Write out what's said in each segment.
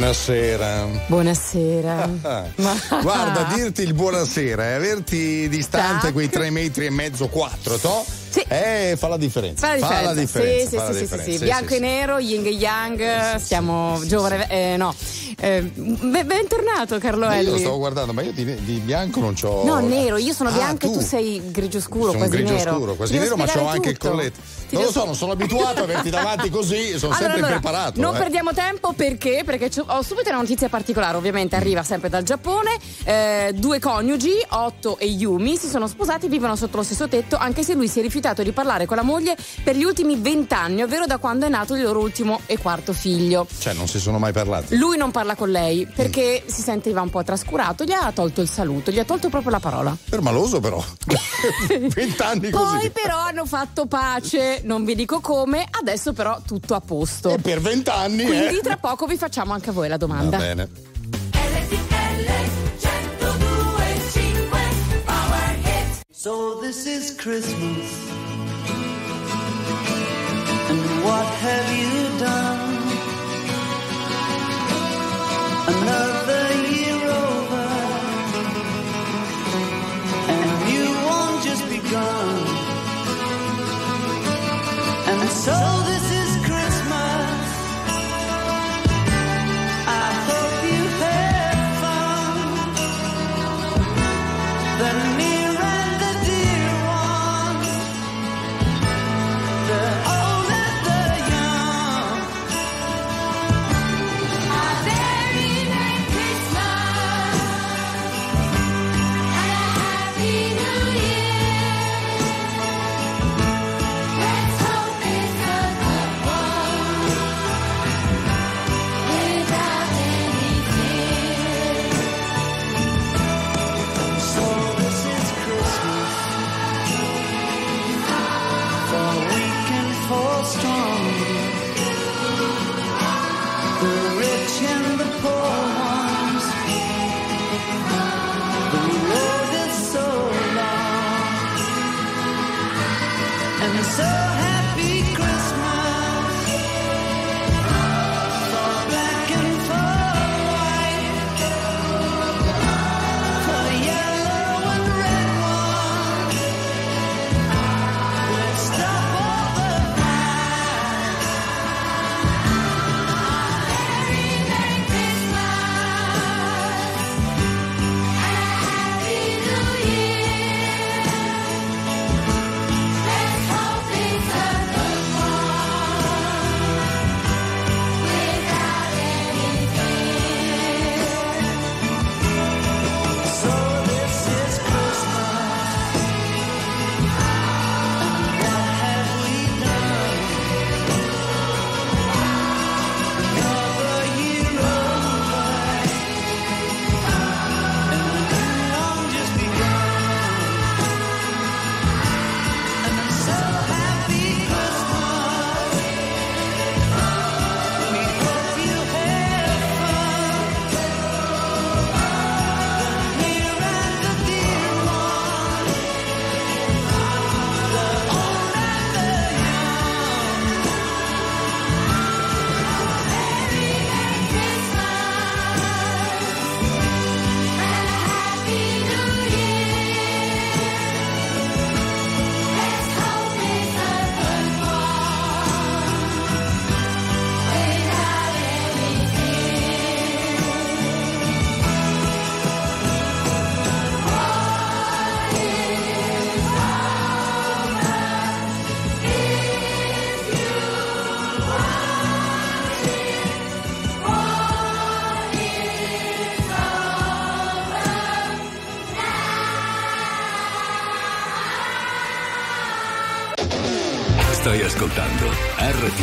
Buonasera. Buonasera. Ma... Guarda, dirti il buonasera e averti distante quei tre metri e mezzo, quattro, to? Sì. Eh, fa la differenza. Fa la differenza. Fa la differenza. Sì, fa sì, la sì, differenza. sì, sì, Bianco e nero, yin e yang, siamo giovane. Eh, no. Eh, bentornato Carlo Elli. Io lo stavo guardando, ma io di, di bianco non c'ho. No, nero, io sono Ah, bianco tu. e tu sei grigio scuro, Sono quasi grigio nero. scuro, quasi devo nero, ma spiegare anche il colletto. Non lo so, non sono abituato a averti davanti così, sono Allora, sempre allora, impreparato. Non eh. perdiamo tempo perché? Perché ho subito una notizia particolare, ovviamente arriva sempre dal Giappone. Eh, due coniugi, Otto e Yumi, si sono sposati e vivono sotto lo stesso tetto, anche se lui si è rifiutato di parlare con la moglie per gli ultimi vent'anni, ovvero da quando è nato il loro ultimo e quarto figlio. Cioè, non si sono mai parlati. Lui non parla con lei perché si sentiva un po' trascurato, gli ha tolto il saluto, gli ha tolto proprio la parola. Permaloso, però. Vent'anni Poi così. però hanno fatto pace, non vi dico come, adesso però tutto a posto. E per vent'anni, Quindi eh. tra poco vi facciamo anche a voi la Va domanda. bene. So this is Christmas. And what have you done? Another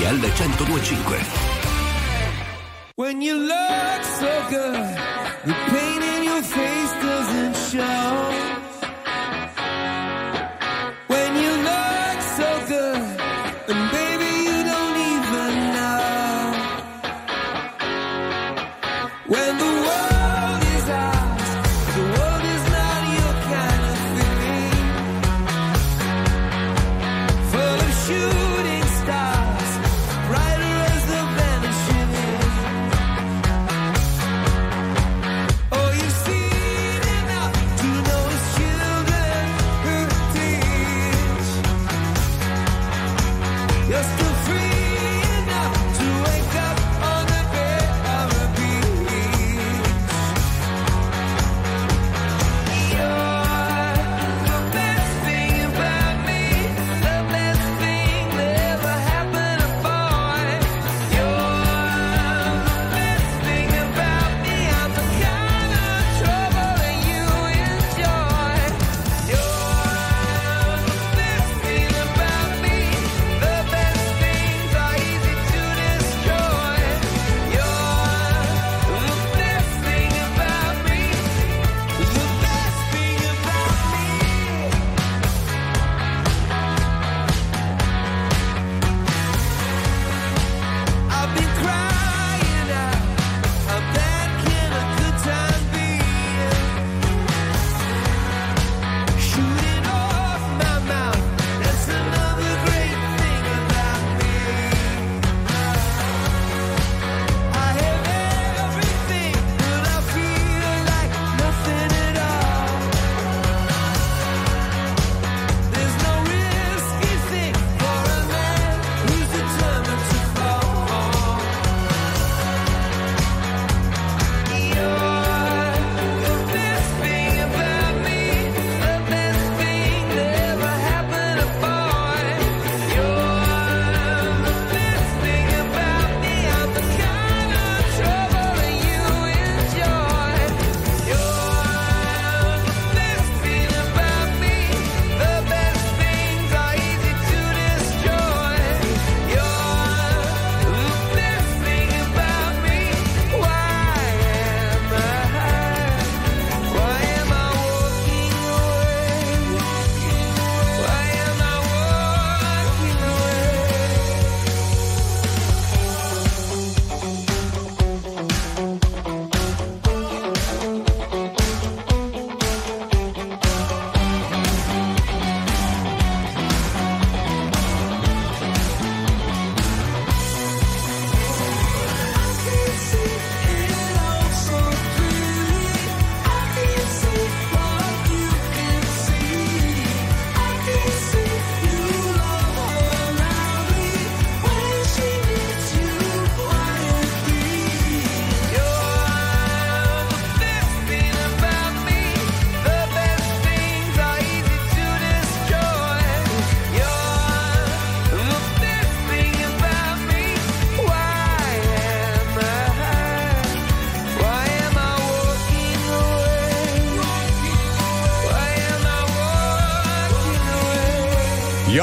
RTL 1025.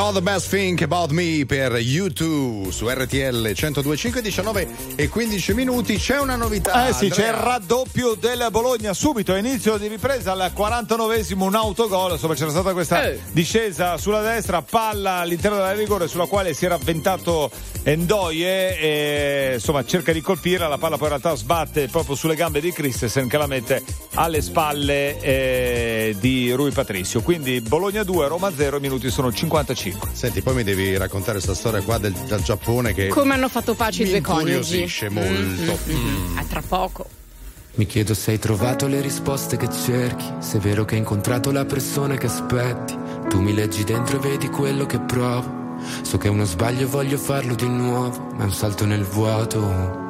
You're the best thing about me per U2 su RTL 1025 19 e 15 minuti. C'è una novità. Eh sì, Andrea. c'è il raddoppio del Bologna subito a inizio di ripresa al 49esimo un autogol. Insomma, c'era stata questa Eh. discesa sulla destra, palla all'interno della rigore sulla quale si era avventato Endoye e insomma cerca di colpirla, la palla poi in realtà sbatte proprio sulle gambe di Christensen che la mette alle spalle eh, di Rui Patricio. Quindi Bologna 2, Roma 0, i minuti sono 55. Senti, poi mi devi raccontare questa storia qua del, dal Giappone che Come hanno fatto pace i mi due coniugi. incuriosisce molto. Mm. A tra poco. Mi chiedo se hai trovato le risposte che cerchi, se è vero che hai incontrato la persona che aspetti. Tu mi leggi dentro e vedi quello che provo. So che è uno sbaglio e voglio farlo di nuovo, ma è un salto nel vuoto.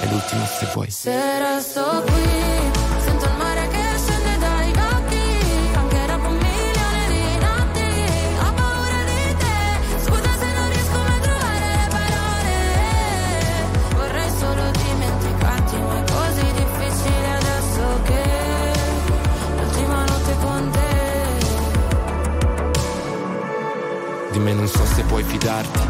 è l'ultima se vuoi. Se resto qui, sento il mare che scende dai occhi, anche dopo un milione di notti. Ho paura di te, scusa se non riesco mai a trovare le parole. Vorrei solo dimenticarti, ma è così difficile adesso che l'ultima notte con te. Di me non so se puoi fidarti.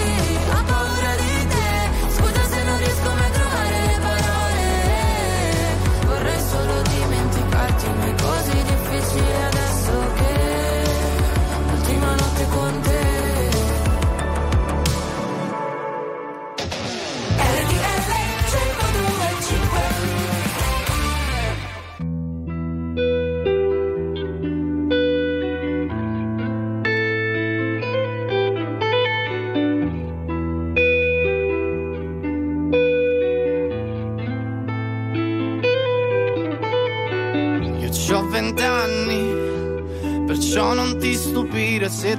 Yeah.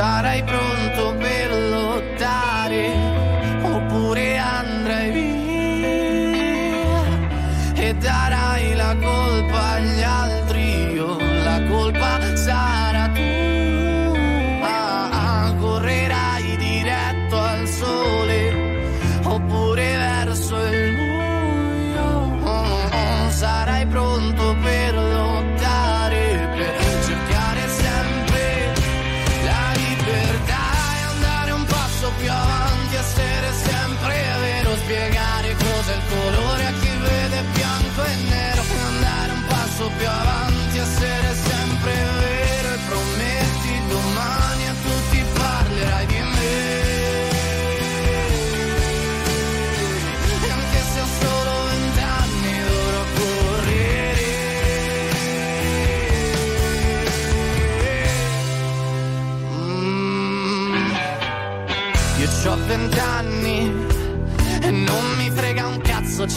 Sarai pronto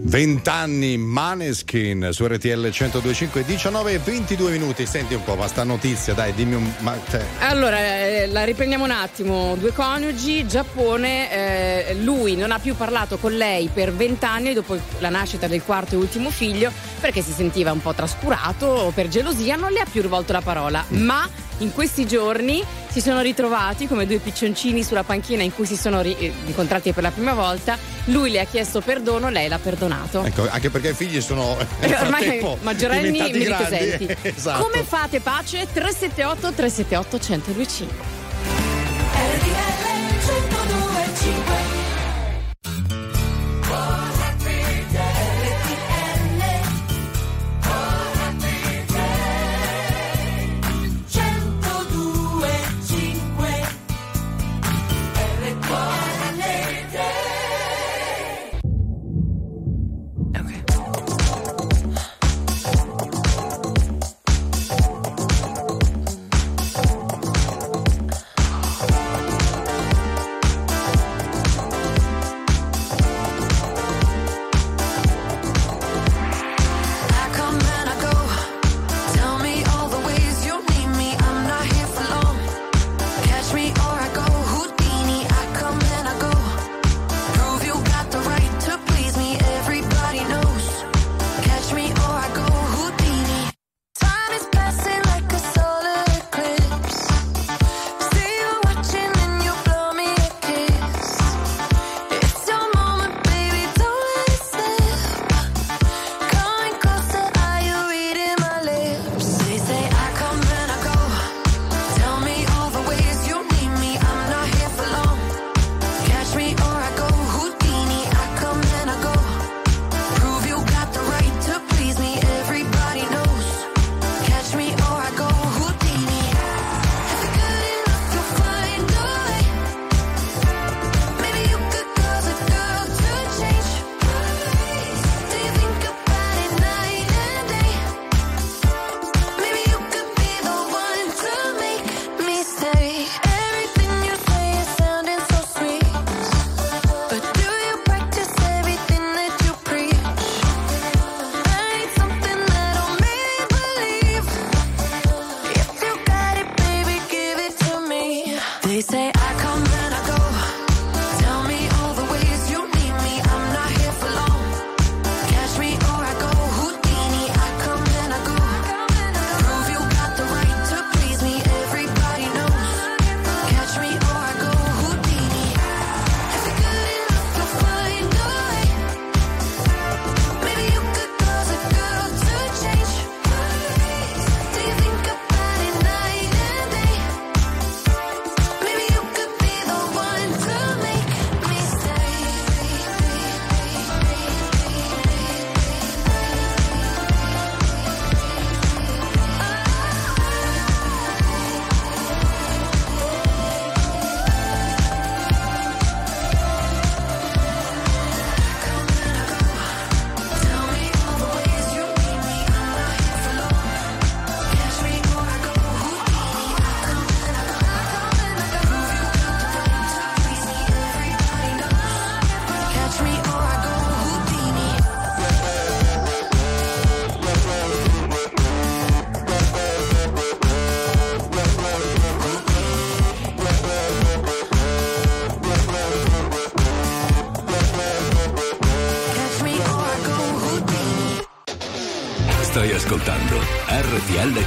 20 anni Maneskin su RTL 1025 19 e 22 minuti senti un po' ma sta notizia dai dimmi un ma, cioè, Allora, eh, la riprendiamo un attimo. Due coniugi, Giappone, eh, lui non ha più parlato con lei per vent'anni dopo la nascita del quarto e ultimo figlio perché si sentiva un po' trascurato o per gelosia, non le ha più rivolto la parola. Ma in questi giorni si sono ritrovati come due piccioncini sulla panchina in cui si sono ri- eh, incontrati per la prima volta. Lui le ha chiesto perdono, lei l'ha perdonato. ecco anche perché i figli sono Eh, ormai maggiorenni grandi. meritesenti. esatto. Come fate pace? 378 378 1025. I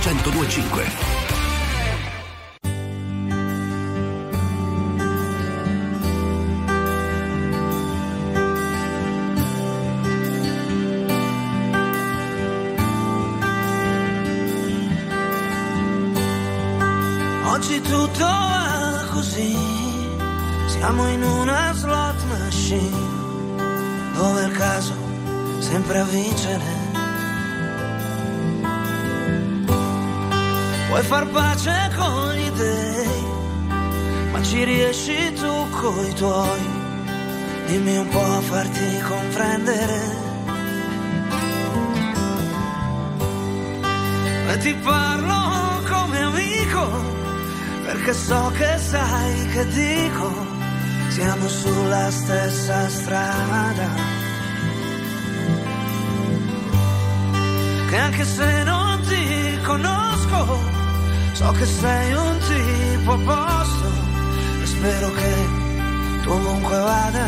1025. Tuoi, dimmi un po' a farti comprendere. E ti parlo come amico, perché so che sai che dico, siamo sulla stessa strada. Che anche se non ti conosco, so che sei un tipo a posto e spero che vada.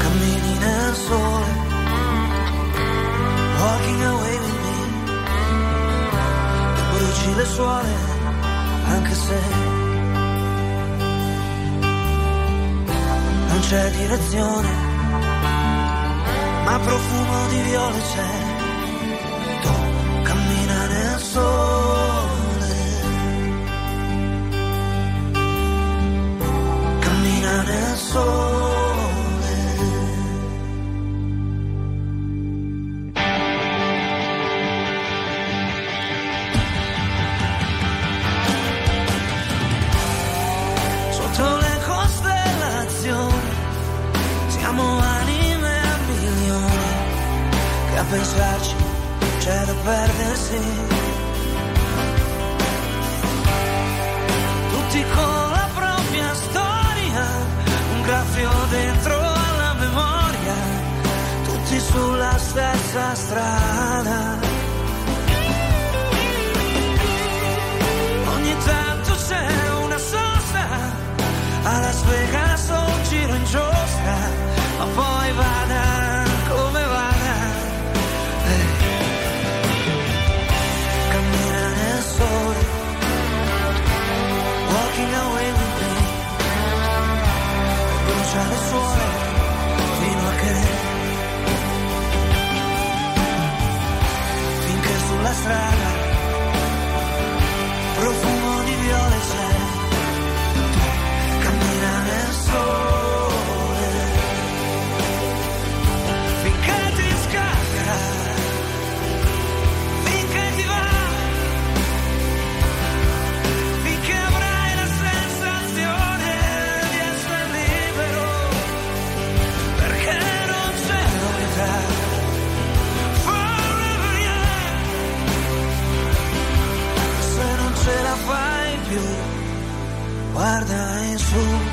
Cammini nel sole, walking away with me e bruci le suole anche se non c'è direzione ma profumo di viole c'è pensarci c'è da perdersi tutti con stessa strada nuestra guarda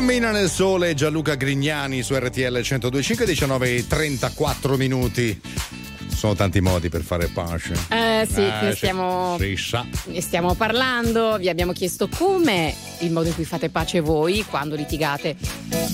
Cammina nel sole Gianluca Grignani su RTL 1025 19 e 34 minuti. Sono tanti modi per fare pace. Eh sì, Eh, ne stiamo, ne stiamo parlando, vi abbiamo chiesto come il modo in cui fate pace voi quando litigate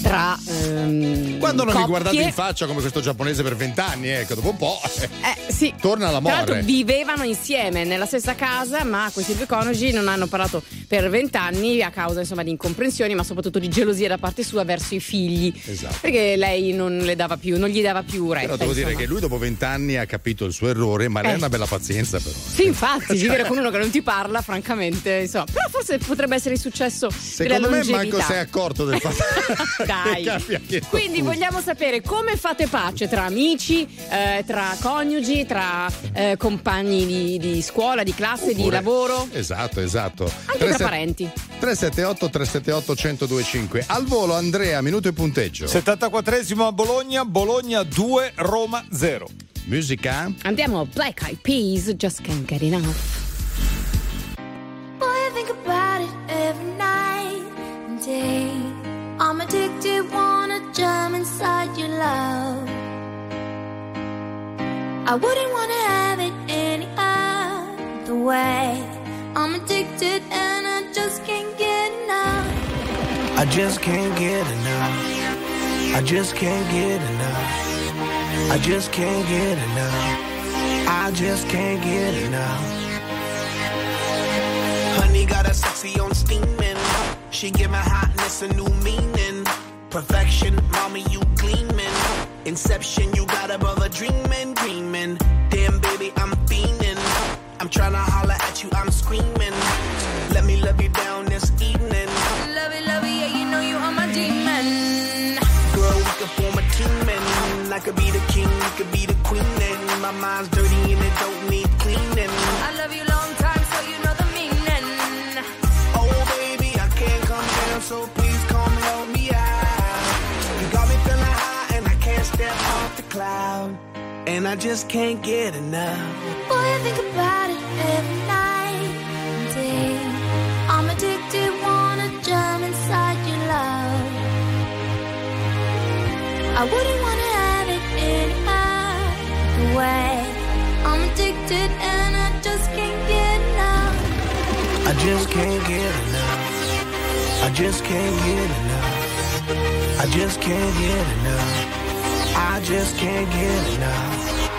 tra ehm, Quando non vi coppie. guardate in faccia come questo giapponese per vent'anni, ecco, dopo un po'. Eh, sì. Torna Tra l'altro vivevano insieme nella stessa casa, ma questi due coniugi non hanno parlato per vent'anni a causa insomma di incomprensioni, ma soprattutto di gelosia da parte sua verso i figli. Esatto. Perché lei non le dava più, non gli dava più retta. Però devo dire insomma. che lui dopo vent'anni ha capito il suo errore, ma lei Eh. ha una bella pazienza però. Sì, infatti, vivere con uno che non ti parla, francamente, insomma. Però forse potrebbe essere il successo Secondo della me manco longevità. si è accorto del fatto Dai. che Quindi vogliamo sapere come fate pace tra amici, eh, tra coniugi, tra eh, compagni di, di scuola, di classe, di Oppure- lavoro, Esatto, esatto. anche tra 37 parenti. 378 378 1025. Al volo Andrea, minuto e punteggio. 74esimo a Bologna, Bologna 2, Roma 0. Musica? Andiamo a Black Eyed Peas, Just Can't Get Enough. I'm addicted, wanna jump inside your love. I wouldn't wanna have it any other way. I'm addicted and I just can't get enough. I just can't get enough. I just can't get enough. I just can't get enough. I just can't get enough. Honey got a sexy on steaming. She give my hotness a new meaning. Perfection, mommy, you gleaming. Inception, you got above a dreaming, dreaming. Damn, baby, I'm fiending. I'm trying to holler at you, I'm screaming. Let me love you down this evening. Love it, love it, yeah, you know you are my demon. Girl, we could form a team and I could be the king, you could be the queen and my mind's dirty and it don't cloud. And I just can't get enough. Boy, I think about it every night and day. I'm addicted, wanna jump inside your love. I wouldn't wanna have it any other way. I'm addicted and I just can't get enough. I just can't get enough. I just can't get enough. I just can't get enough. I just can't get enough.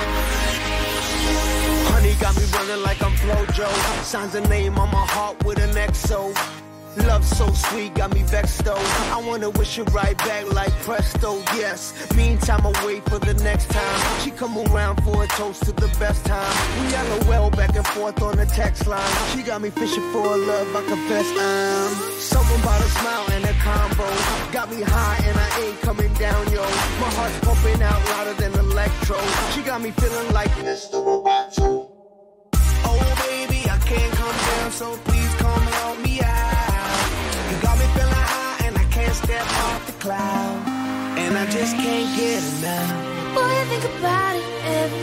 Honey got me running like I'm Flojo. Signs a name on my heart with an XO. Love so sweet, got me vexed though. I wanna wish it right back like presto, yes. Meantime, I wait for the next time. She come around for a toast to the best time. We LOL back and forth on the text line. She got me fishing for a love, I confess I'm. Something about a smile and a combo. Got me high and I ain't coming down, yo. My heart's pumping out louder than electro. She got me feeling like Mr. Roboto. Oh baby, I can't come down, so please step off the cloud. And I just can't get enough. Boy, I think about it every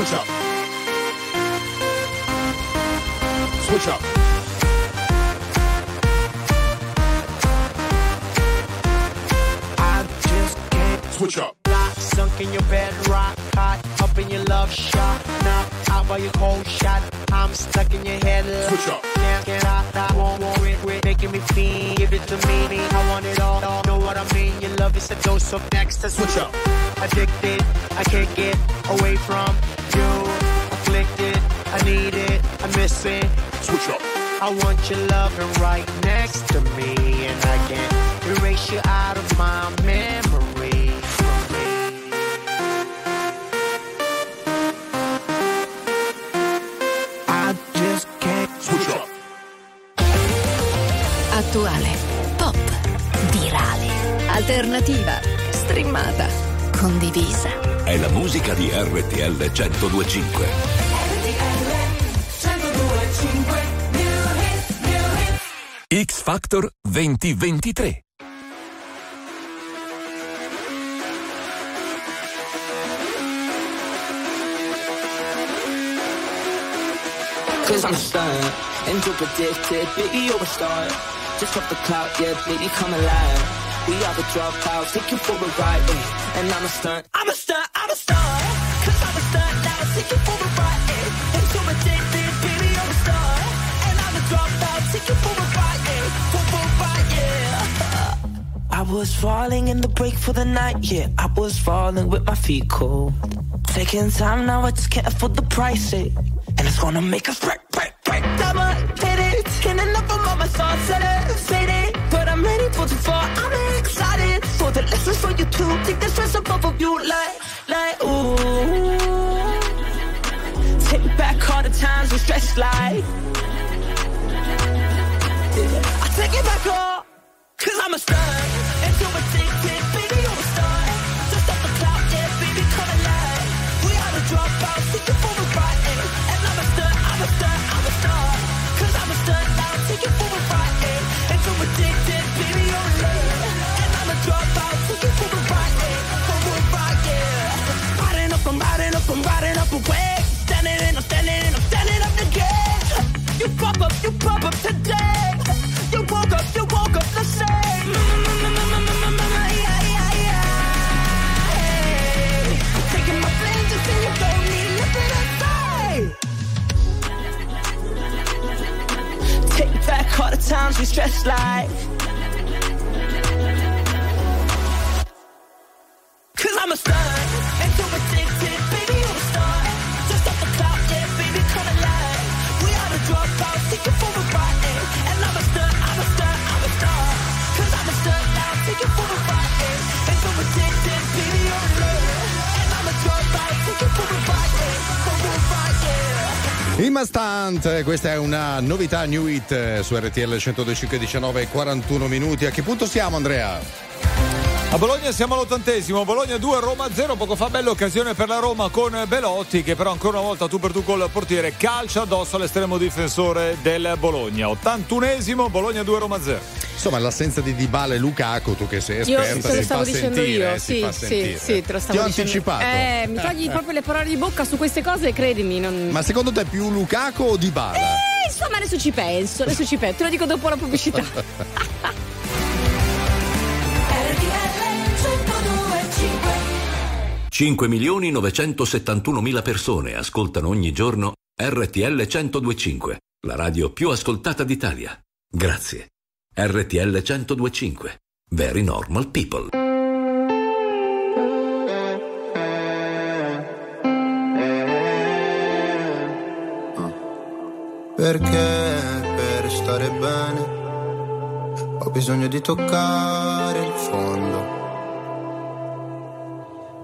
Switch up. Switch up. I just can't Switch up. Lock, sunk in your bed, rock hot, up in your love shot. Now out by your cold shot, I'm stuck in your head. Switch up. Can't get out, I won't worry, quit making me feel. Give it to me, I want it all. Know what I mean? Your love is a dose of next. Switch up. Addicted, I can't get away from you. Afflicted, I need it, I miss it. Switch up. I want your loving right next to me, and I can't erase you out of my memory. Condivisa. È la musica di RTL 1025. X Factor 2023. Cause I'm stunned and too predicted. Baby, you're a star. Just off the cloud, yeah, baby, come alive. We are the dropouts, take you for a ride. eh. And I'm a stunt. I'm a stunt, I'm a stunt. Cause I'm a stunt, now I'll take you for a ride. eh. And too addicted, baby, you're a star. And I'm a dropout, take you for a ride. eh. For a ride, yeah. I was falling in the break for the night. Yeah, I was falling with my feet cold. Taking time now, I just can't afford the price. eh. And it's gonna make us break, break, break. Double hit it. Can't enough of all my thoughts that are faded. I'm ready for the fall. I'm excited for the lessons for you too. Take the stress off, of you like, like, ooh. Take back all the times we stretched like. Yeah, I take it back all. Cause I'm a star. And so addicted, baby, you're a star. Just off the cloud, yeah, baby, come alive. We are the dropouts, seeking for a ride. Up away. Standing in, I'm standing in, I'm standing up again. You pop up, you pop up today. You woke up, you woke up the same. Taking my vengeance and you don't need nothing. Take back all the times we stressed like. Imastant, questa è una novità New Hit eh, su RTL 125 19 41 minuti. A che punto siamo Andrea? A Bologna siamo all'ottantesimo, Bologna 2, Roma 0, poco fa bella occasione per la Roma con Belotti che però ancora una volta tu per tu col portiere calcia addosso all'estremo difensore del Bologna. 81esimo, Bologna 2, Roma 0. Insomma, l'assenza di Dybala e Lukaku, tu che sei Io esperta, te lo si stavo dicendo sentire, io, eh, si sì, sì, sì, te lo stavo Ti ho dicendo. anticipato. Eh, mi togli proprio le parole di bocca su queste cose, credimi. Non... Ma secondo te più Lukaku o Dybala? Eh, insomma, adesso ci penso, adesso ci penso. Te lo dico dopo la pubblicità. 5 milioni 971 mila persone ascoltano ogni giorno RTL 1025, la radio più ascoltata d'Italia. Grazie. RTL 1025. Very normal people. Perché per stare bene ho bisogno di toccare il fondo.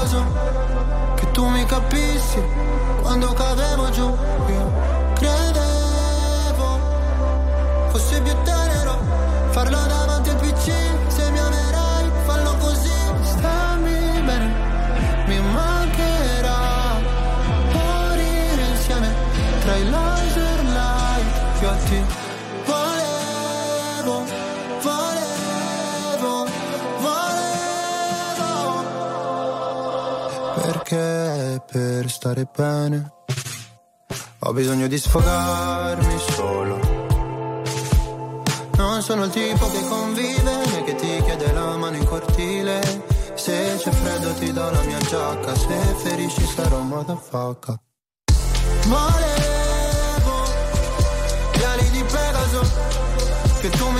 Pegaso, che tu mi capissi quando cadevo giù. Io credevo fosse più tenero farlo Per stare bene ho bisogno di sfogarmi solo. Non sono il tipo che convive né che ti chiede la mano in cortile. Se c'è freddo ti do la mia giacca, se ferisci sarò un motherfucker. Volevo gli ali di Pegaso, che tu mi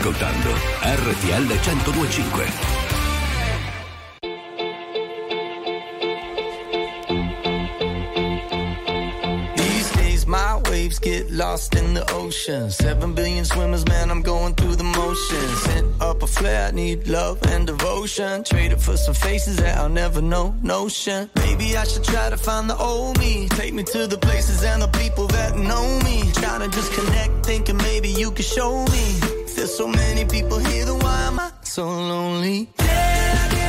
Ascoltando RTL 1025. These days, my waves get lost in the ocean. Seven billion swimmers, man, I'm going through the motions. Sent up a flare, need love and devotion. Traded for some faces that I'll never know, notion. Maybe I should try to find the old me. Take me to the places and the people that know me. Trying to just connect, thinking maybe you could show me. There's so many people here, then why am I so lonely? Real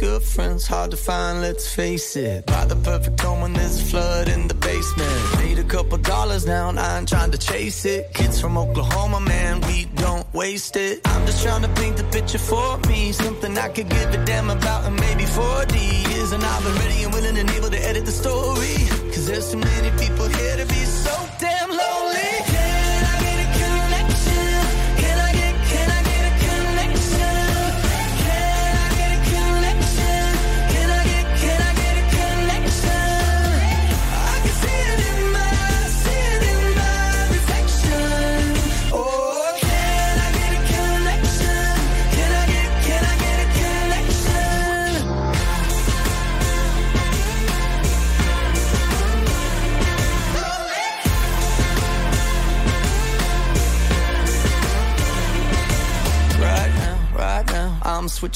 good friends, hard to find, let's face it. Buy the perfect home when there's a flood in the basement. Made a couple dollars now, and I ain't trying to chase it. Kids from Oklahoma, man, we don't waste it. I'm just trying to paint the picture for me. Something I could give a damn about in maybe 40 years. And I've been ready and willing and able to edit the story. Cause there's too many people here to be so damn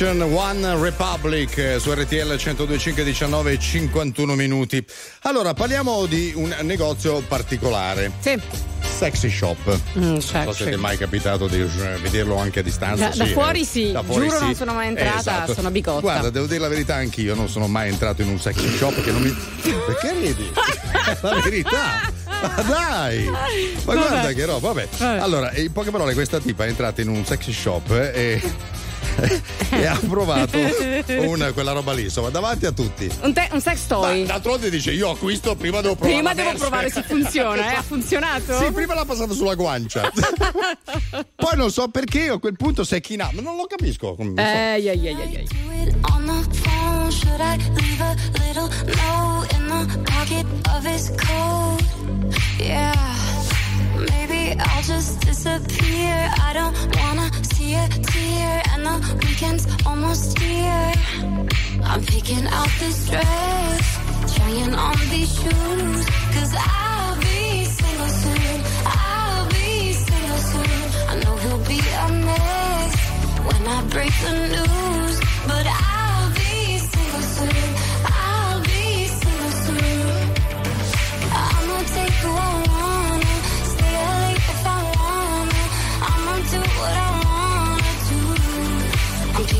Connection One Republic eh, su RTL 102.5 19 e 51 minuti. Allora, parliamo di un negozio particolare. Sì. Sexy Shop. Mm, non so sexy. se ti è mai capitato di eh, vederlo anche a distanza. Da- da sì, fuori eh. sì, Da fuori giuro sì. non sono mai entrata, Esatto. sono bigotta. Guarda, devo dire la verità anch'io, non sono mai entrato in un sexy shop che non mi. Perché ridi? La verità. Ma dai! Ma Vabbè. guarda che roba, vabbè. Vabbè. Allora, in poche parole, questa tipa è entrata in un sexy shop eh, e, e ha provato una, quella roba lì, insomma, davanti a tutti. Un, te- un sex toy. D'altronde dice io acquisto, prima devo provare. Prima devo versa." provare se funziona, eh? Ha funzionato? Sì, prima l'ha passato sulla guancia. Poi non so perché io a quel punto si è chinato, non lo capisco. Non so. Eh, ai, ai, ai, ai. On the phone, should I leave a little note in the pocket of his coat? Yeah, maybe I'll just disappear. I don't wanna a tear, and the weekend's almost here. I'm picking out this dress, trying on these shoes, cause I'll be single soon. I'll be single soon. I know he'll be a mess when I break the news, but I'll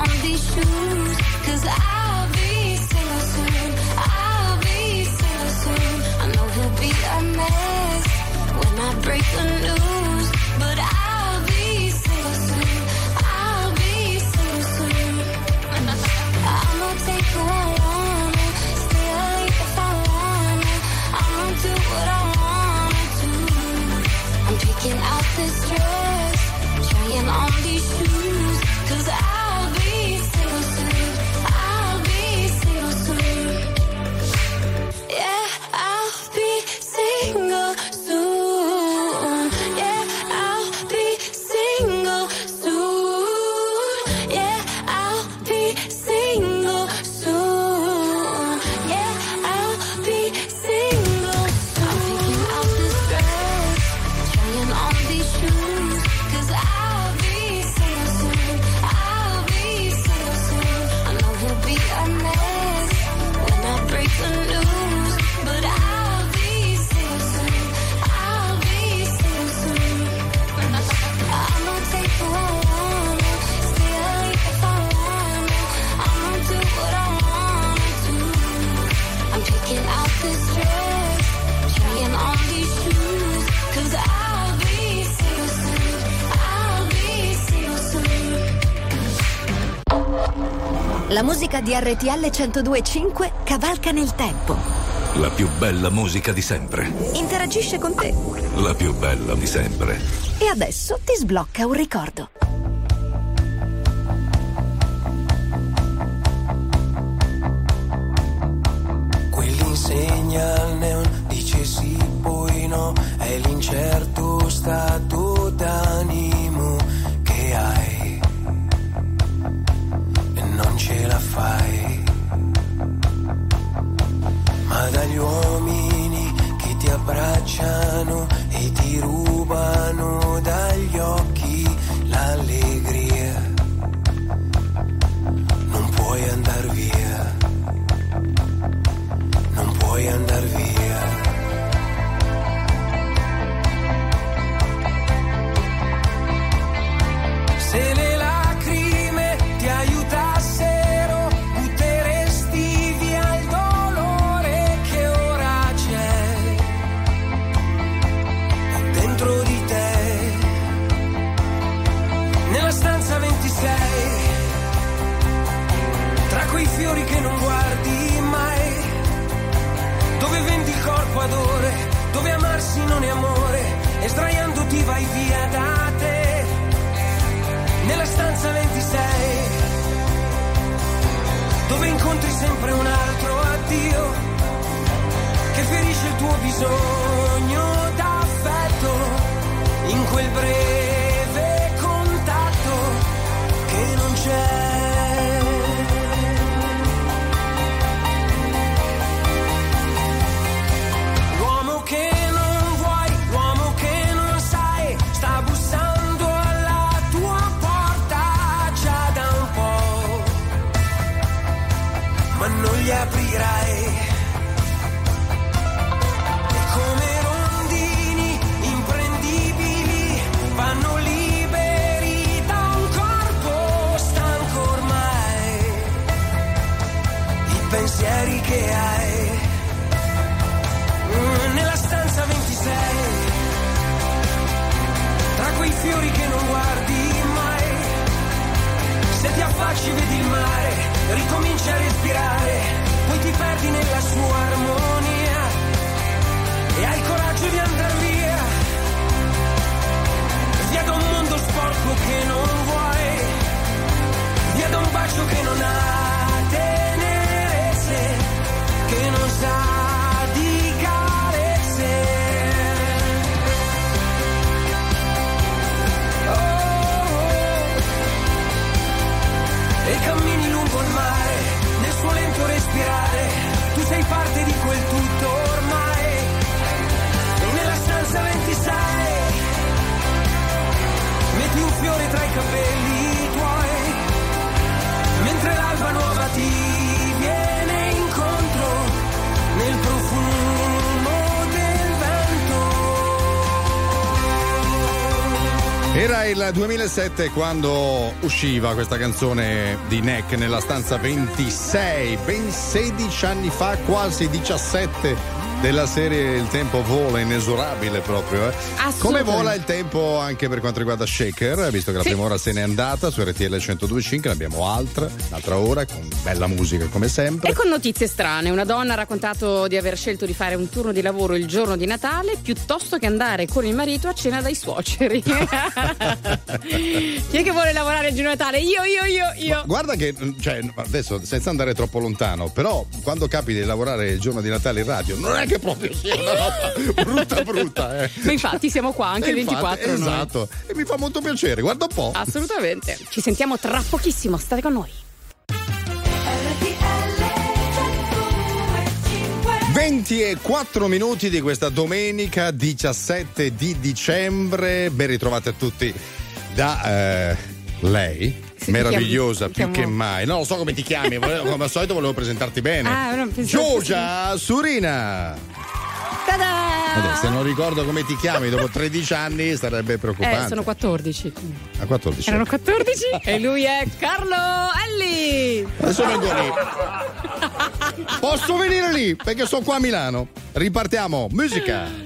on these shoes. Cause I'll be single soon. I'll be single soon. I know he'll be a mess when I break the news. But I'll be single soon. I'll be single soon. I'ma take who I wanna, stay if I wanna. I'ma do what I wanna do. I'm picking out this dress, trying on di RTL 1025 cavalca nel tempo. La più bella musica di sempre. Interagisce con te. La più bella di sempre. E adesso ti sblocca un ricordo. Quell'insegna al neon dice sì poi no, è l'incerto stato amarsi non è amore, e sdraiandoti vai via da te. Nella stanza 26, dove incontri sempre un altro addio, che ferisce il tuo bisogno d'affetto, in quel breve contatto che non c'è. Gli aprirai. E come rondini imprendibili vanno liberi da un corpo stanco ormai, i pensieri che hai. Mm, nella stanza 26 tra quei fiori che non guardi mai se ti affacci vedi il mare ricominci a respirare ti perdi nella sua armonia e hai coraggio di andare via via da un mondo sporco che non vuoi via da un bacio che non ha tenerezze che non sa di carezze. Oh, e cammini suo lento respirare, tu sei parte di quel tutto ormai. E nella stanza 26 metti un fiore tra i capelli tuoi, mentre l'alba nuova ti Era il 2007 quando usciva questa canzone di Neck nella stanza 26, ben 16 anni fa, quasi 17 della serie Il tempo vola inesorabile proprio. Eh. Come vola il tempo anche per quanto riguarda Shaker, visto che la Sì. prima ora se n'è andata su RTL 1025, ne abbiamo altre, un'altra ora con bella musica come sempre. E con notizie strane, una donna ha raccontato di aver scelto di fare un turno di lavoro il giorno di Natale piuttosto che andare con il marito a cena dai suoceri. Chi è che vuole lavorare il giorno di Natale? Io, io, io, io. Guarda che, cioè, adesso senza andare troppo lontano, però quando capita di lavorare il giorno di Natale in radio, non è che proprio sia una roba brutta brutta, eh. Ma infatti siamo qua anche il E infatti, 24. noi. Esatto, e mi fa molto piacere, guarda un po'. Assolutamente. Ci sentiamo tra pochissimo, state con noi. 20 e 4 minuti di questa domenica 17 di dicembre. Ben ritrovati a tutti da eh, lei. Meravigliosa più che mai. No, non so come ti chiami, come al solito volevo presentarti bene. Ah, no, Giorgia Surina. Vabbè, se non ricordo come ti chiami dopo 13 anni sarebbe preoccupante. Eh, sono 14. A 14. Erano 14 e lui è Carlo Elli. Adesso vengo lì. Posso venire lì perché sono qua a Milano. Ripartiamo, musica.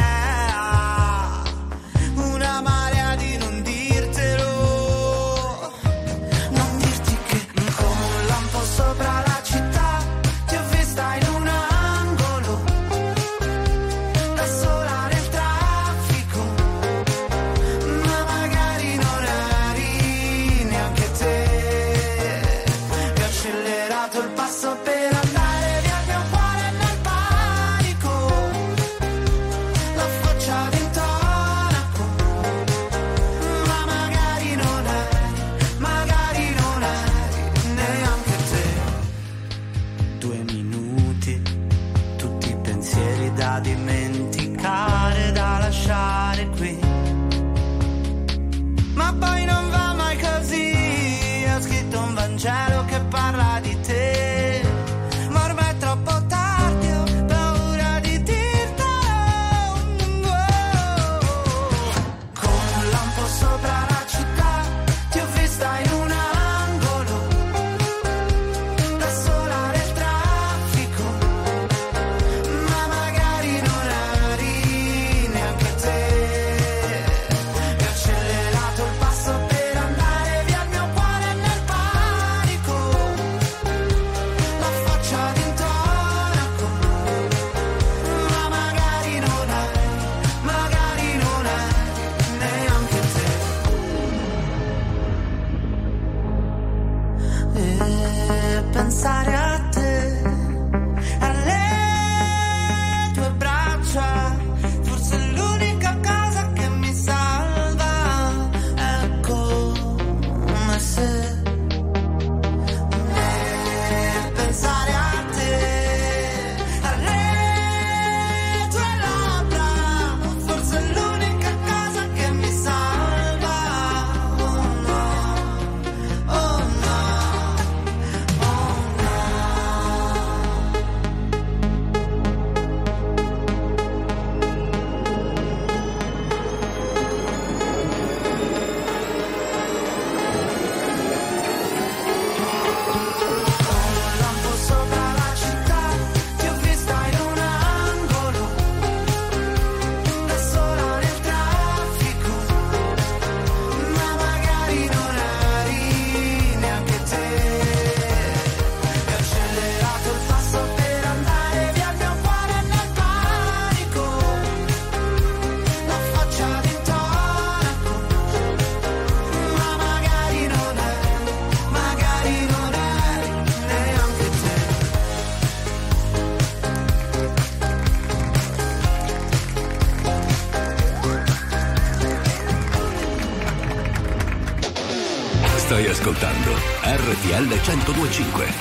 1025.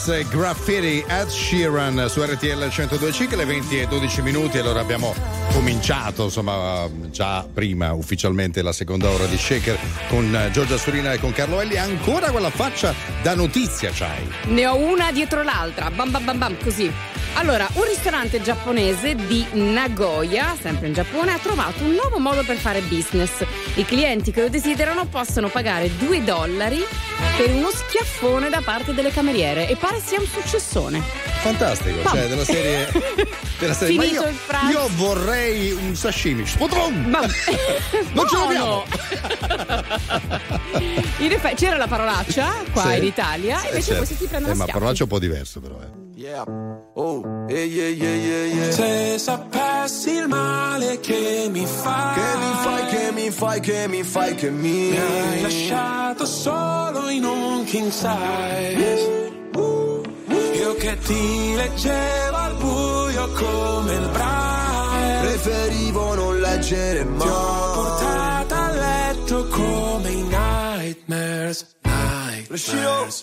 Overpass eh, Graffiti Ed Sheeran su RTL 102.5 le 20 e 12 minuti allora abbiamo cominciato insomma già prima ufficialmente la seconda ora di Shaker con Giorgia Surina e con Carlo Elli ancora quella faccia da notizia c'hai Ne ho una dietro l'altra, bam bam bam bam, così. Allora, un ristorante giapponese di Nagoya, sempre in Giappone, ha trovato un nuovo modo per fare business. I clienti che lo desiderano possono pagare 2 dollari per uno schiaffone da parte delle cameriere e pare sia un successone. fantastico Bam. cioè della serie della serie Finito io, il pranzo. io vorrei un sashimi Spotrom! Ma non ce l'abbiamo In effetti c'era la parolaccia qua Sì. in Italia, Eh, invece certo. questi ti prendono Eh, ma parolaccia un po' diverso però eh. Oh, yeah, yeah, yeah, yeah. Se sapessi il male che mi fai, Che mi fai, che mi fai, che mi fai, che mi mi hai lasciato solo in un king size. Io che ti leggevo al buio come il braille. Preferivo non leggere mai. Ti ho portata a letto come i nightmares, nightmares.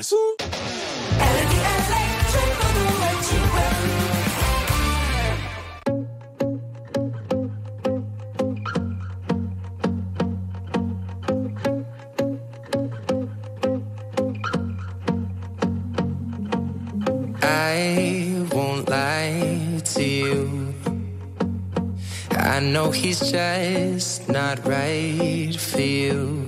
I won't lie to you. I know he's just not right for you.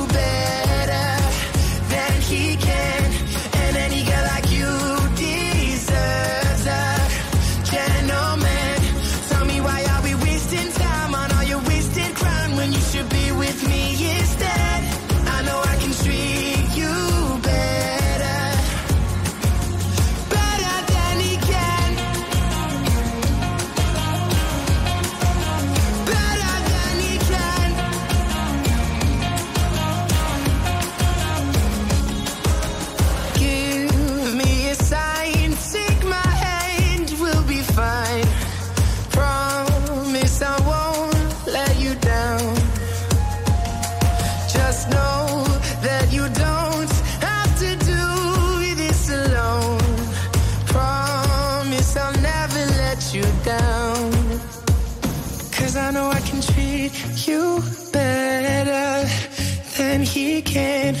can't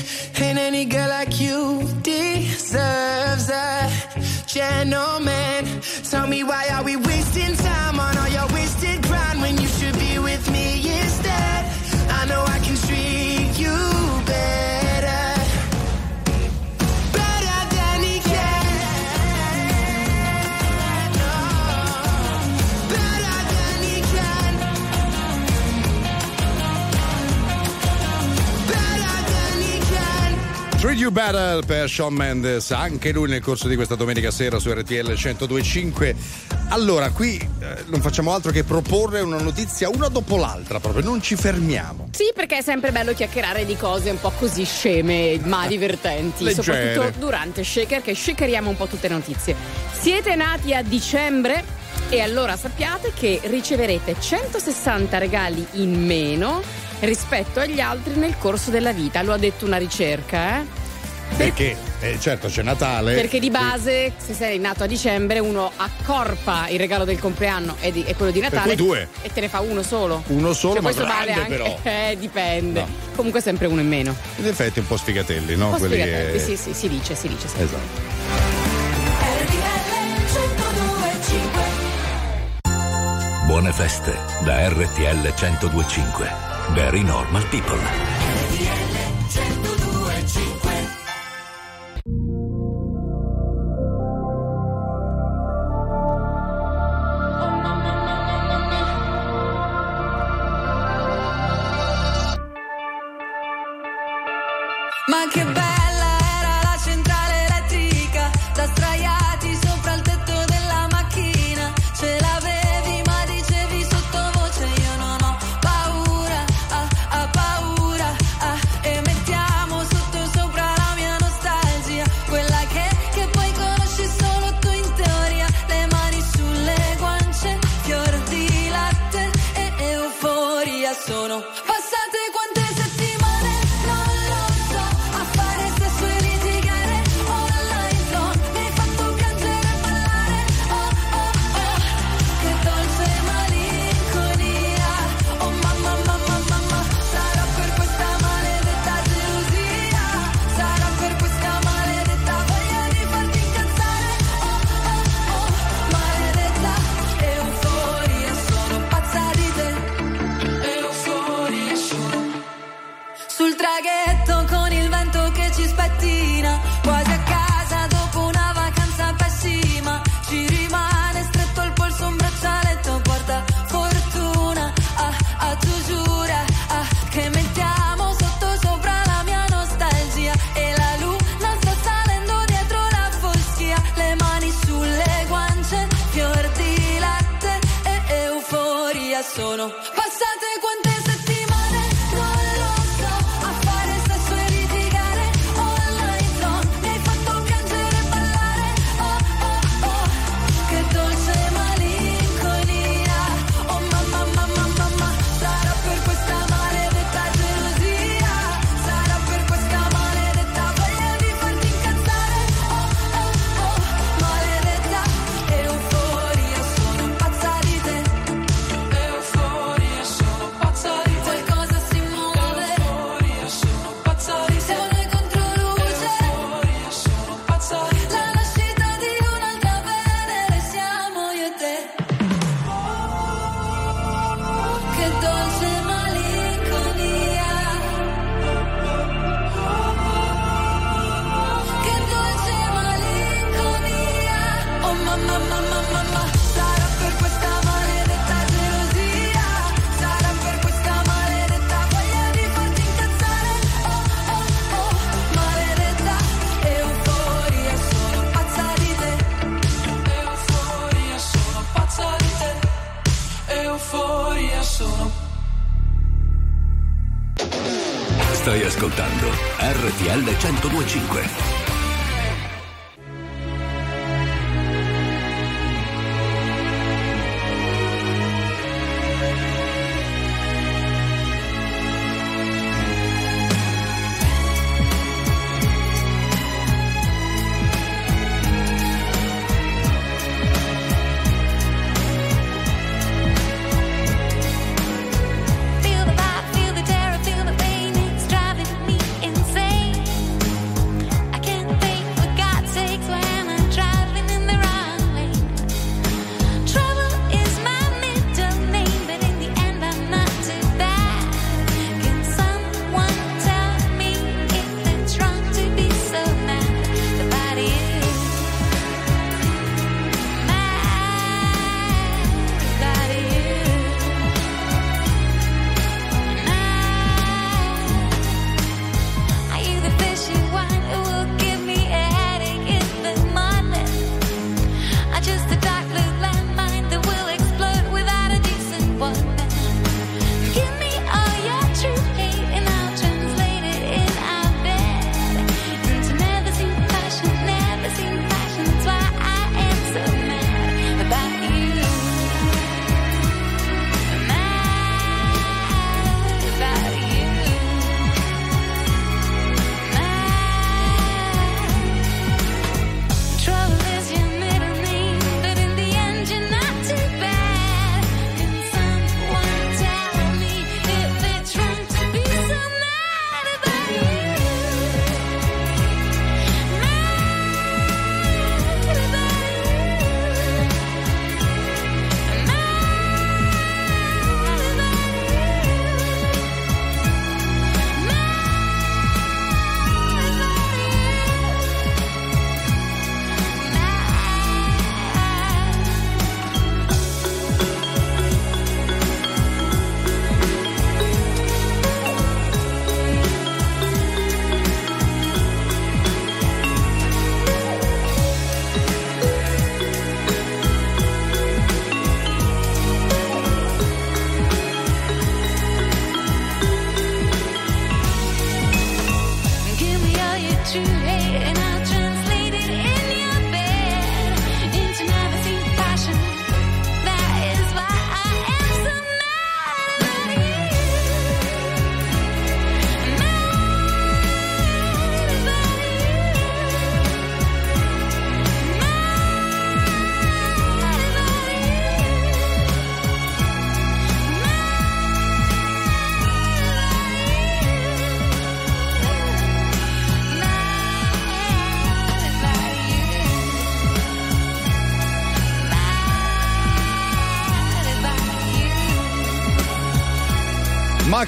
Treat You Better per Sean Mendes, anche lui nel corso di questa domenica sera su RTL 1025. Allora, qui eh, non facciamo altro che proporre una notizia una dopo l'altra, proprio non ci fermiamo. Sì, perché è sempre bello chiacchierare di cose un po' così sceme, ma eh, divertenti, soprattutto durante Shaker che shakeriamo un po' tutte le notizie. Siete nati a dicembre? E allora sappiate che riceverete 160 regali in meno rispetto agli altri nel corso della vita, lo ha detto una ricerca. Eh? Perché? Eh, certo c'è Natale. Perché di base, se sei nato a dicembre, uno accorpa il regalo del compleanno e, di, e quello di Natale. Due. E te ne fa uno solo. Uno cioè, solo, cioè, ma questo grande, vale anche. Però. Eh, dipende. No. Comunque sempre uno in meno. In effetti un po' sfigatelli, no? Un po Quelli sfigatelli, che... sì, sì, si dice, si dice. Sempre. Esatto. Buone feste da RTL 1025. Very Normal People.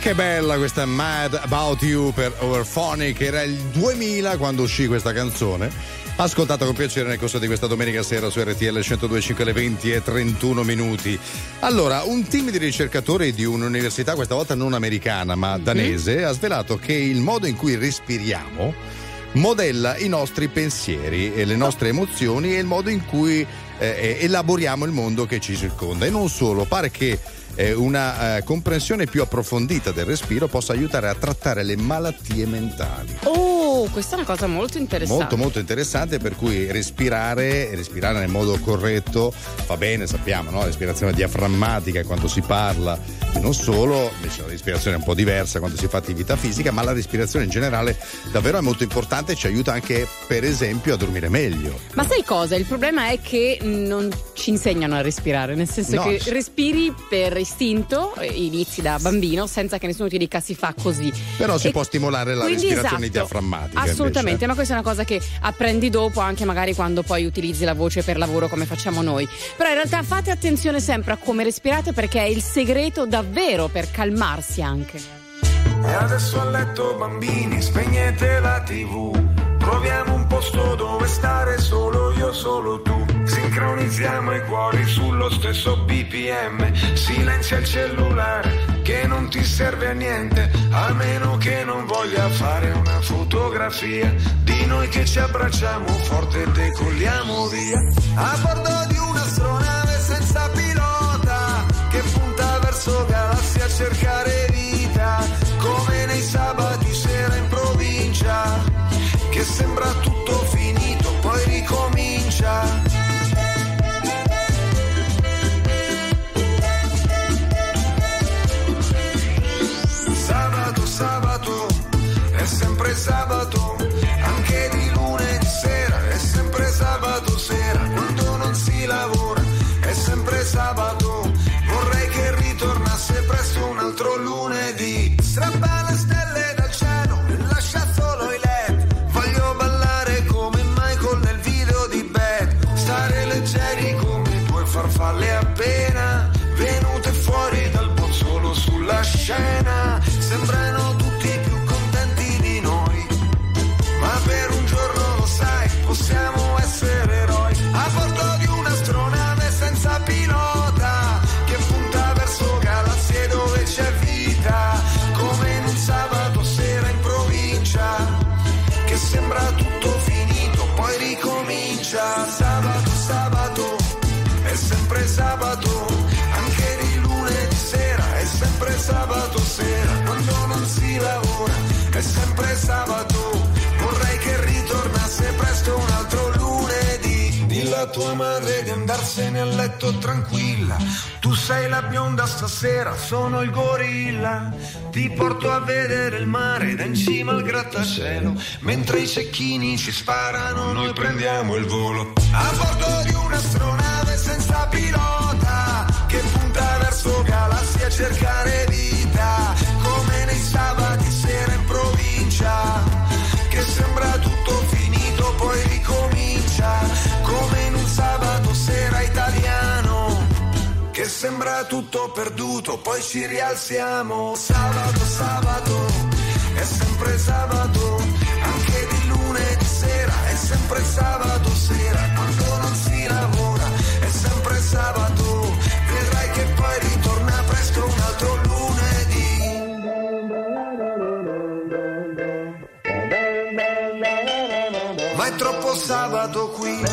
Che bella questa Mad About You per Overphonic, era il 2000 quando uscì questa canzone. Ascoltata con piacere nel corso di questa domenica sera su RTL 102.5 alle 20 e 31 minuti. Allora, un team di ricercatori di un'università, questa volta non americana ma danese, ha svelato che il modo in cui respiriamo modella i nostri pensieri e le nostre emozioni e il modo in cui eh, elaboriamo il mondo che ci circonda. E non solo, pare che eh, una eh, comprensione più approfondita del respiro possa aiutare a trattare le malattie mentali. Oh, questa è una cosa molto interessante. Molto molto interessante per cui respirare respirare nel modo corretto fa bene, sappiamo, no? Respirazione diaframmatica quando si parla e non solo, invece la respirazione è un po' diversa quando si fa attività fisica, ma la respirazione in generale davvero è molto importante e ci aiuta anche per esempio a dormire meglio. Ma sai cosa? Il problema è che non ci insegnano a respirare, nel senso No. che respiri per istinto, inizi da bambino, senza che nessuno ti dica si fa così. Però si E può stimolare la respirazione esatto, diaframmatica. Assolutamente, invece. ma questa è una cosa che apprendi dopo, anche magari quando poi utilizzi la voce per lavoro come facciamo noi. Però in realtà fate attenzione sempre a come respirate perché è il segreto davvero per calmarsi anche. E adesso a letto bambini, spegnete la tv. Troviamo un posto dove stare solo io, solo tu. Sincronizziamo i cuori sullo stesso BPM. Silenzia il cellulare che non ti serve a niente, a meno che non voglia fare una fotografia di noi che ci abbracciamo forte e decolliamo via. A bordo di un'astronave senza pilota che punta verso galassie a cercare vita, sempre sabato, vorrei che ritornasse presto un altro lunedì. Dilla a tua madre di andarsene a letto tranquilla, tu sei la bionda stasera, sono il gorilla, ti porto a vedere il mare da in cima al grattacielo, mentre i cecchini ci sparano, noi prendiamo il volo. A bordo di un'astronave senza pilota, che punta verso galassie a cercare vita, sembra tutto perduto, poi ci rialziamo, sabato, sabato, è sempre sabato, anche di lunedì sera, è sempre sabato sera, quando non si lavora, è sempre sabato, vedrai che poi ritorna presto un altro lunedì. Ma è troppo sabato qui.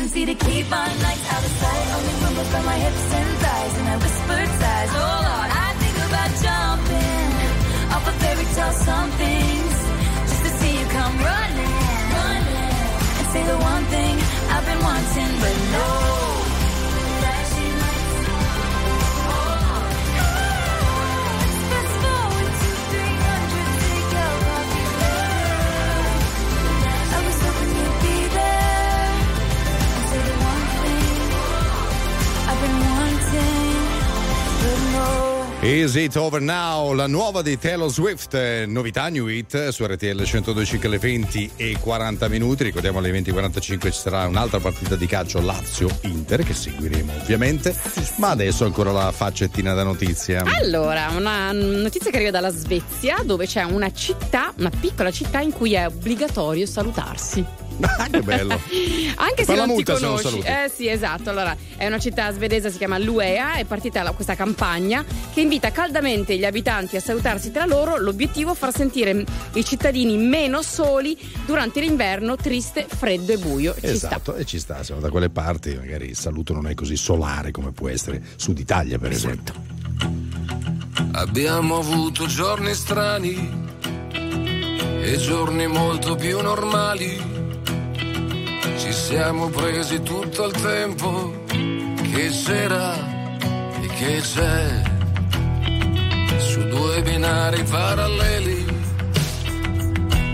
consistency to keep on Is It Over Now, la nuova di Taylor Swift, eh, novità New Hit su RTL 125 alle 20 e 40 minuti. Ricordiamo alle 20 e 45 ci sarà un'altra partita di calcio Lazio-Inter che seguiremo ovviamente. Ma adesso ancora la faccettina da notizia. Allora, una notizia che arriva dalla Svezia dove c'è una città, una piccola città in cui è obbligatorio salutarsi. Ah, che bello. Anche se non ti conosci. Eh sì, esatto. Allora, è una città svedese, si chiama Luea, è partita la, questa campagna che invita caldamente gli abitanti a salutarsi tra loro. L'obiettivo è far sentire i cittadini meno soli durante l'inverno triste, freddo e buio. Ci esatto, sta. e ci sta. Siamo da quelle parti, magari il saluto non è così solare come può essere Sud Italia, per esempio. Esatto. Abbiamo avuto giorni strani e giorni molto più normali ci siamo presi tutto il tempo che c'era e che c'è. Su due binari paralleli,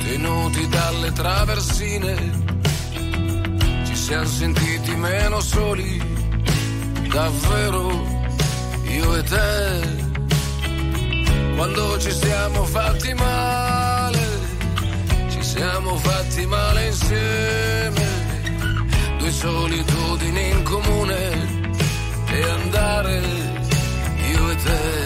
tenuti dalle traversine, ci siamo sentiti meno soli, davvero io e te. Quando ci siamo fatti male, ci siamo fatti male insieme due solitudini in comune e andare io e te.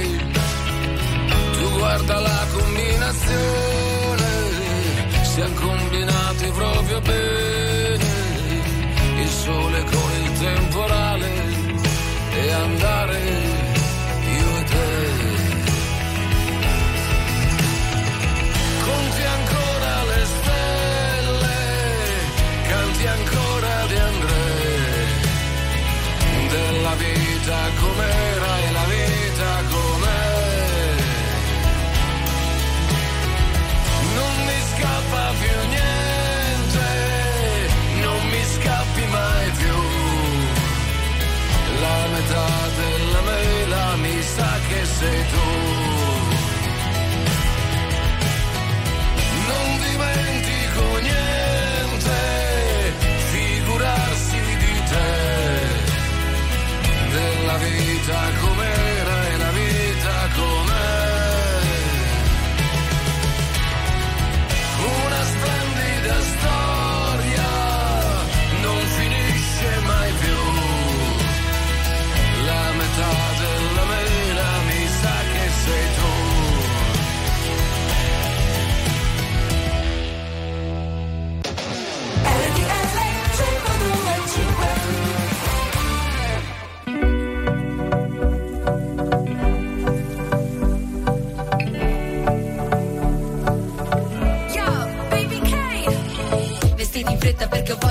Guarda la combinazione, siamo combinati proprio bene, il sole con il temporale e andare che sei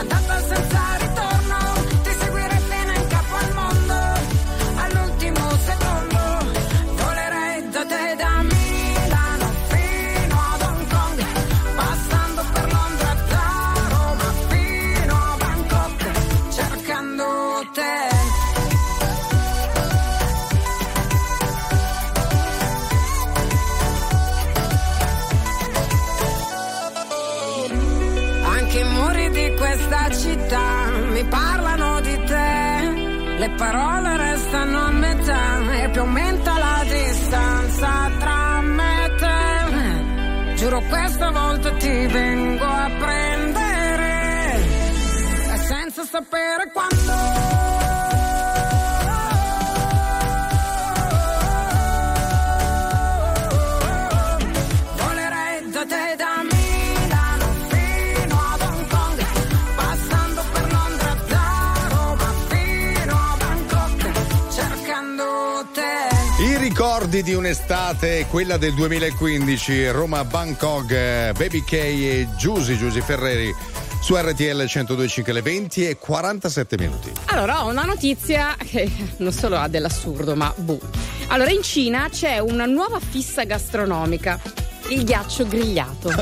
andata senza ritorno, Le parole restano a metà e più aumenta la distanza tra me e te. Giuro questa volta ti vengo a prendere. E senza sapere quando. Ricordi di un'estate, quella del 2015, Roma Bangkok, eh, Baby K e Giusy, Giusy Ferreri su RTL 1025 le 20 e 47 minuti. Allora, ho una notizia che non solo ha dell'assurdo, ma boh. Allora, in Cina c'è una nuova fissa gastronomica. Il ghiaccio grigliato.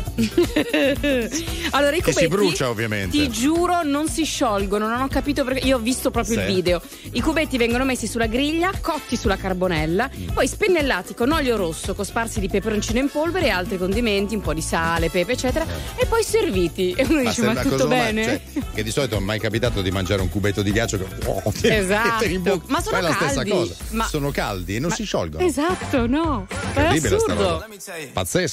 allora, i Che si cubetti, brucia, ovviamente. Ti giuro, non si sciolgono. Non ho capito perché. Io ho visto proprio Sì. il video. I cubetti vengono messi sulla griglia, cotti sulla carbonella, Mm. poi spennellati con olio rosso, cosparsi di peperoncino in polvere e altri condimenti, un po' di sale, pepe, eccetera, e poi serviti. E uno dice: Ma, tutto bene? cioè, che di solito non è mai capitato di mangiare un cubetto di ghiaccio che oh, ti Esatto. in bocca. Ma sono è la stessa caldi. cosa. Ma- Sono caldi e non Ma- si sciolgono. Esatto, no. È assurdo. roba.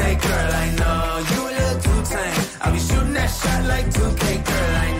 say, girl, I know. You a little too tame. I'll be shooting that shot like 2K, girl, I know.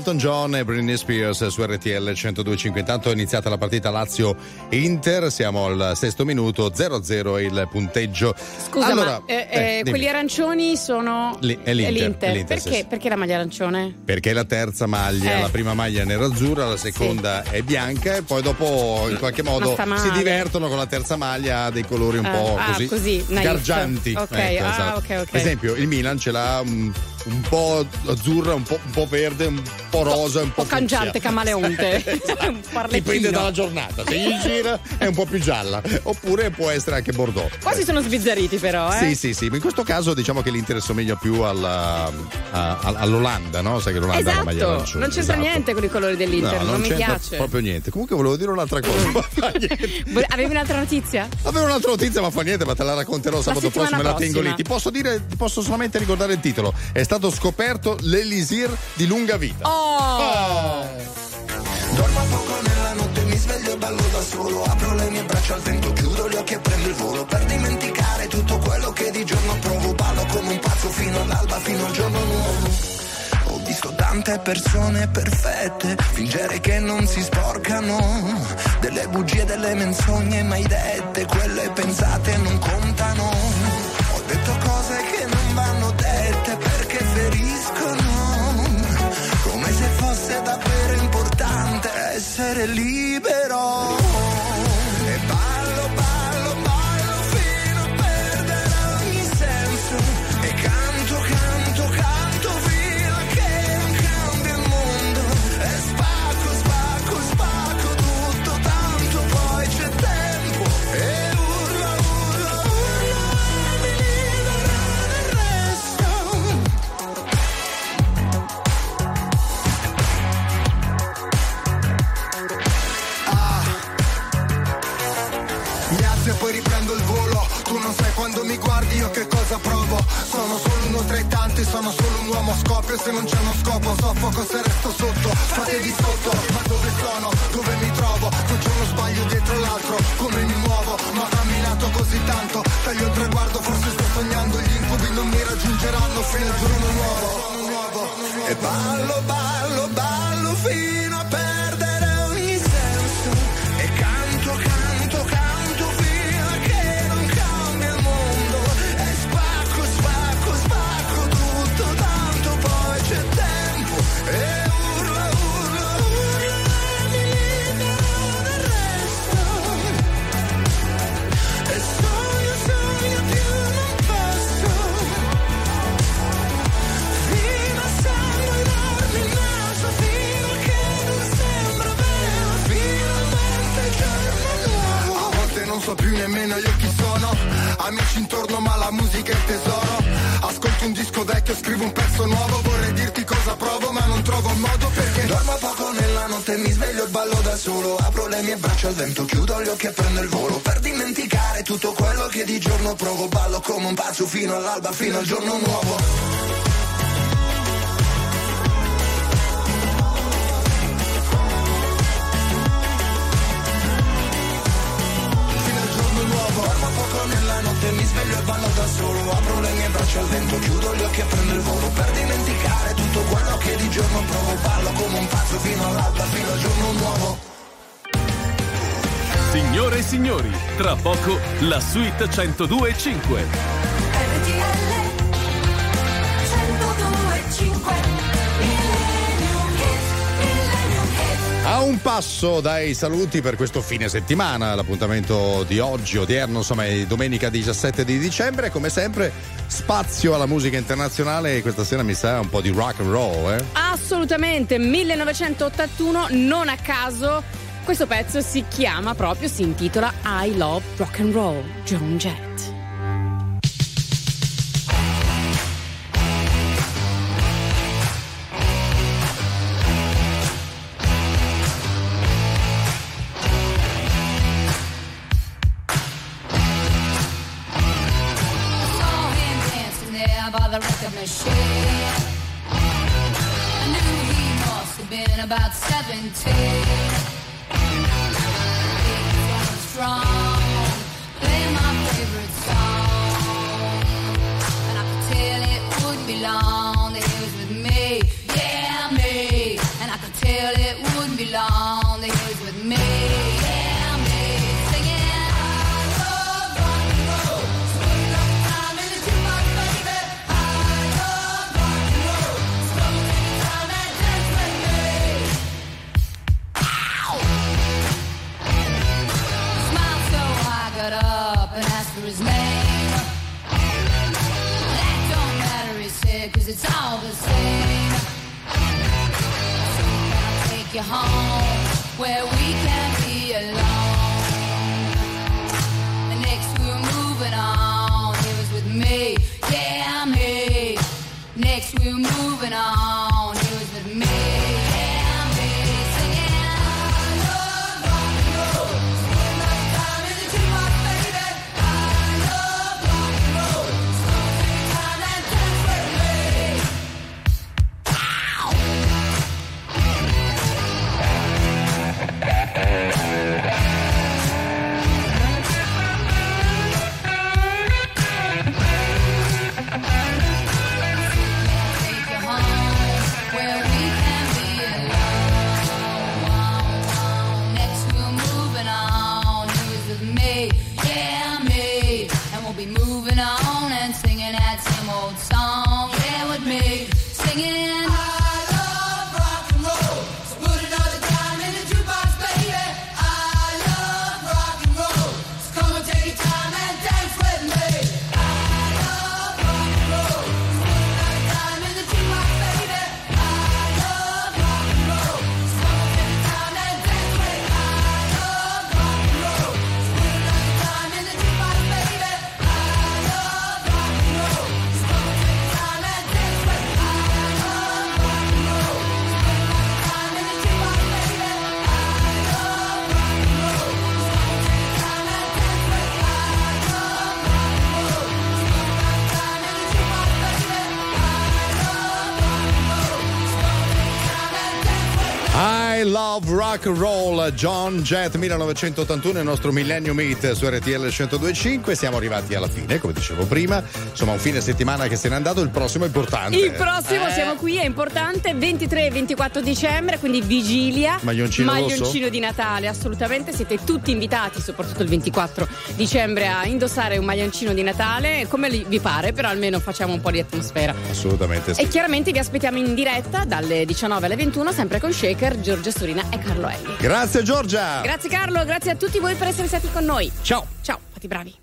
Elton John e Britney Spears su RTL 102.5. Intanto è iniziata la partita Lazio-Inter, siamo al sesto minuto, 0-0 il punteggio. Scusa, allora, eh, eh, eh, quelli arancioni sono. Li- è l'Inter, è è l'Inter, sì, Perché? sì. Perché la maglia arancione? Perché la terza maglia, Eh. la prima maglia è nerazzurra, la seconda è bianca e poi dopo in qualche modo si divertono con la terza maglia ha dei colori un Ah, po' ah, così, così, sgargianti. Ok, Ecco, ah, esatto. ok, ok. Per esempio il Milan ce l'ha un, un po' azzurra, un po', un po' verde, un po' rosa, un po' Un po' cangiante, camaleonte. Parlettino. Dipende dalla giornata, se gli gira è un po' più gialla, oppure può essere anche bordeaux. Qua si sono sbizzarriti, però, eh? Sì, sì, sì, ma in questo caso diciamo che l'Inter somiglia più alla- a- all'Olanda, no? Sai che l'Olanda ha la maglia Esatto, arancione. non c'entra esatto. niente con i colori dell'Inter, No, non, mi c'entra piace. proprio niente. Comunque volevo dire un'altra cosa. Avevi un'altra notizia? Avevo un'altra notizia, ma fa niente, ma te la racconterò sabato settimana prossimo e la tengo lì. Ti posso dire, ti posso solamente ricordare il titolo. È stato scoperto l'Elisir di lunga vita. Oh! Dormo poco nella notte, mi sveglio e ballo da solo. Apro le mie braccia al vento, chiudo gli occhi e prendo il volo. Per dimenticare tutto quello che di giorno provo. Ballo come un pazzo fino all'alba, fino al giorno nuovo. Ho visto tante persone perfette, fingere che non si sporcano. Delle bugie, delle menzogne mai dette, quelle pensate non contano. Libero. Pazzo fino all'alba, fino al giorno nuovo. Mi sveglio e ballo da solo. Apro le mie braccia al vento, chiudo gli occhi e prendo il volo. Per dimenticare tutto quello che di giorno provo Ballo come un pazzo fino all'alba, fino al giorno nuovo. Signore e signori, tra poco la suite 102.5. Passo dai saluti per questo fine settimana, l'appuntamento di oggi, odierno, insomma è domenica 17 di dicembre, come sempre spazio alla musica internazionale e questa sera mi sa un po' di rock and roll, eh? Assolutamente, 1981, non a caso. Questo pezzo si chiama proprio, si intitola I Love Rock and Roll, Joan Jett. Rock roll, John Jett 1981, il nostro Millennium Meet su RTL 1025. Siamo arrivati alla fine, come dicevo prima. Insomma, un fine settimana che se n'è andato, il prossimo è importante. Il prossimo Eh, siamo qui, è importante, 23 e 24 dicembre, quindi vigilia. Maglioncino Maglioncino di Natale, assolutamente. Siete tutti invitati, soprattutto il 24 dicembre, a indossare un maglioncino di Natale, come vi pare, però almeno facciamo un po' di atmosfera. Assolutamente sì. E chiaramente vi aspettiamo in diretta dalle 19 alle 21, sempre con Shaker, Giorgia Storina e Carlo Elli. Grazie Giorgia. Grazie Carlo, grazie a tutti voi per essere stati con noi. Ciao. Ciao, fate i bravi.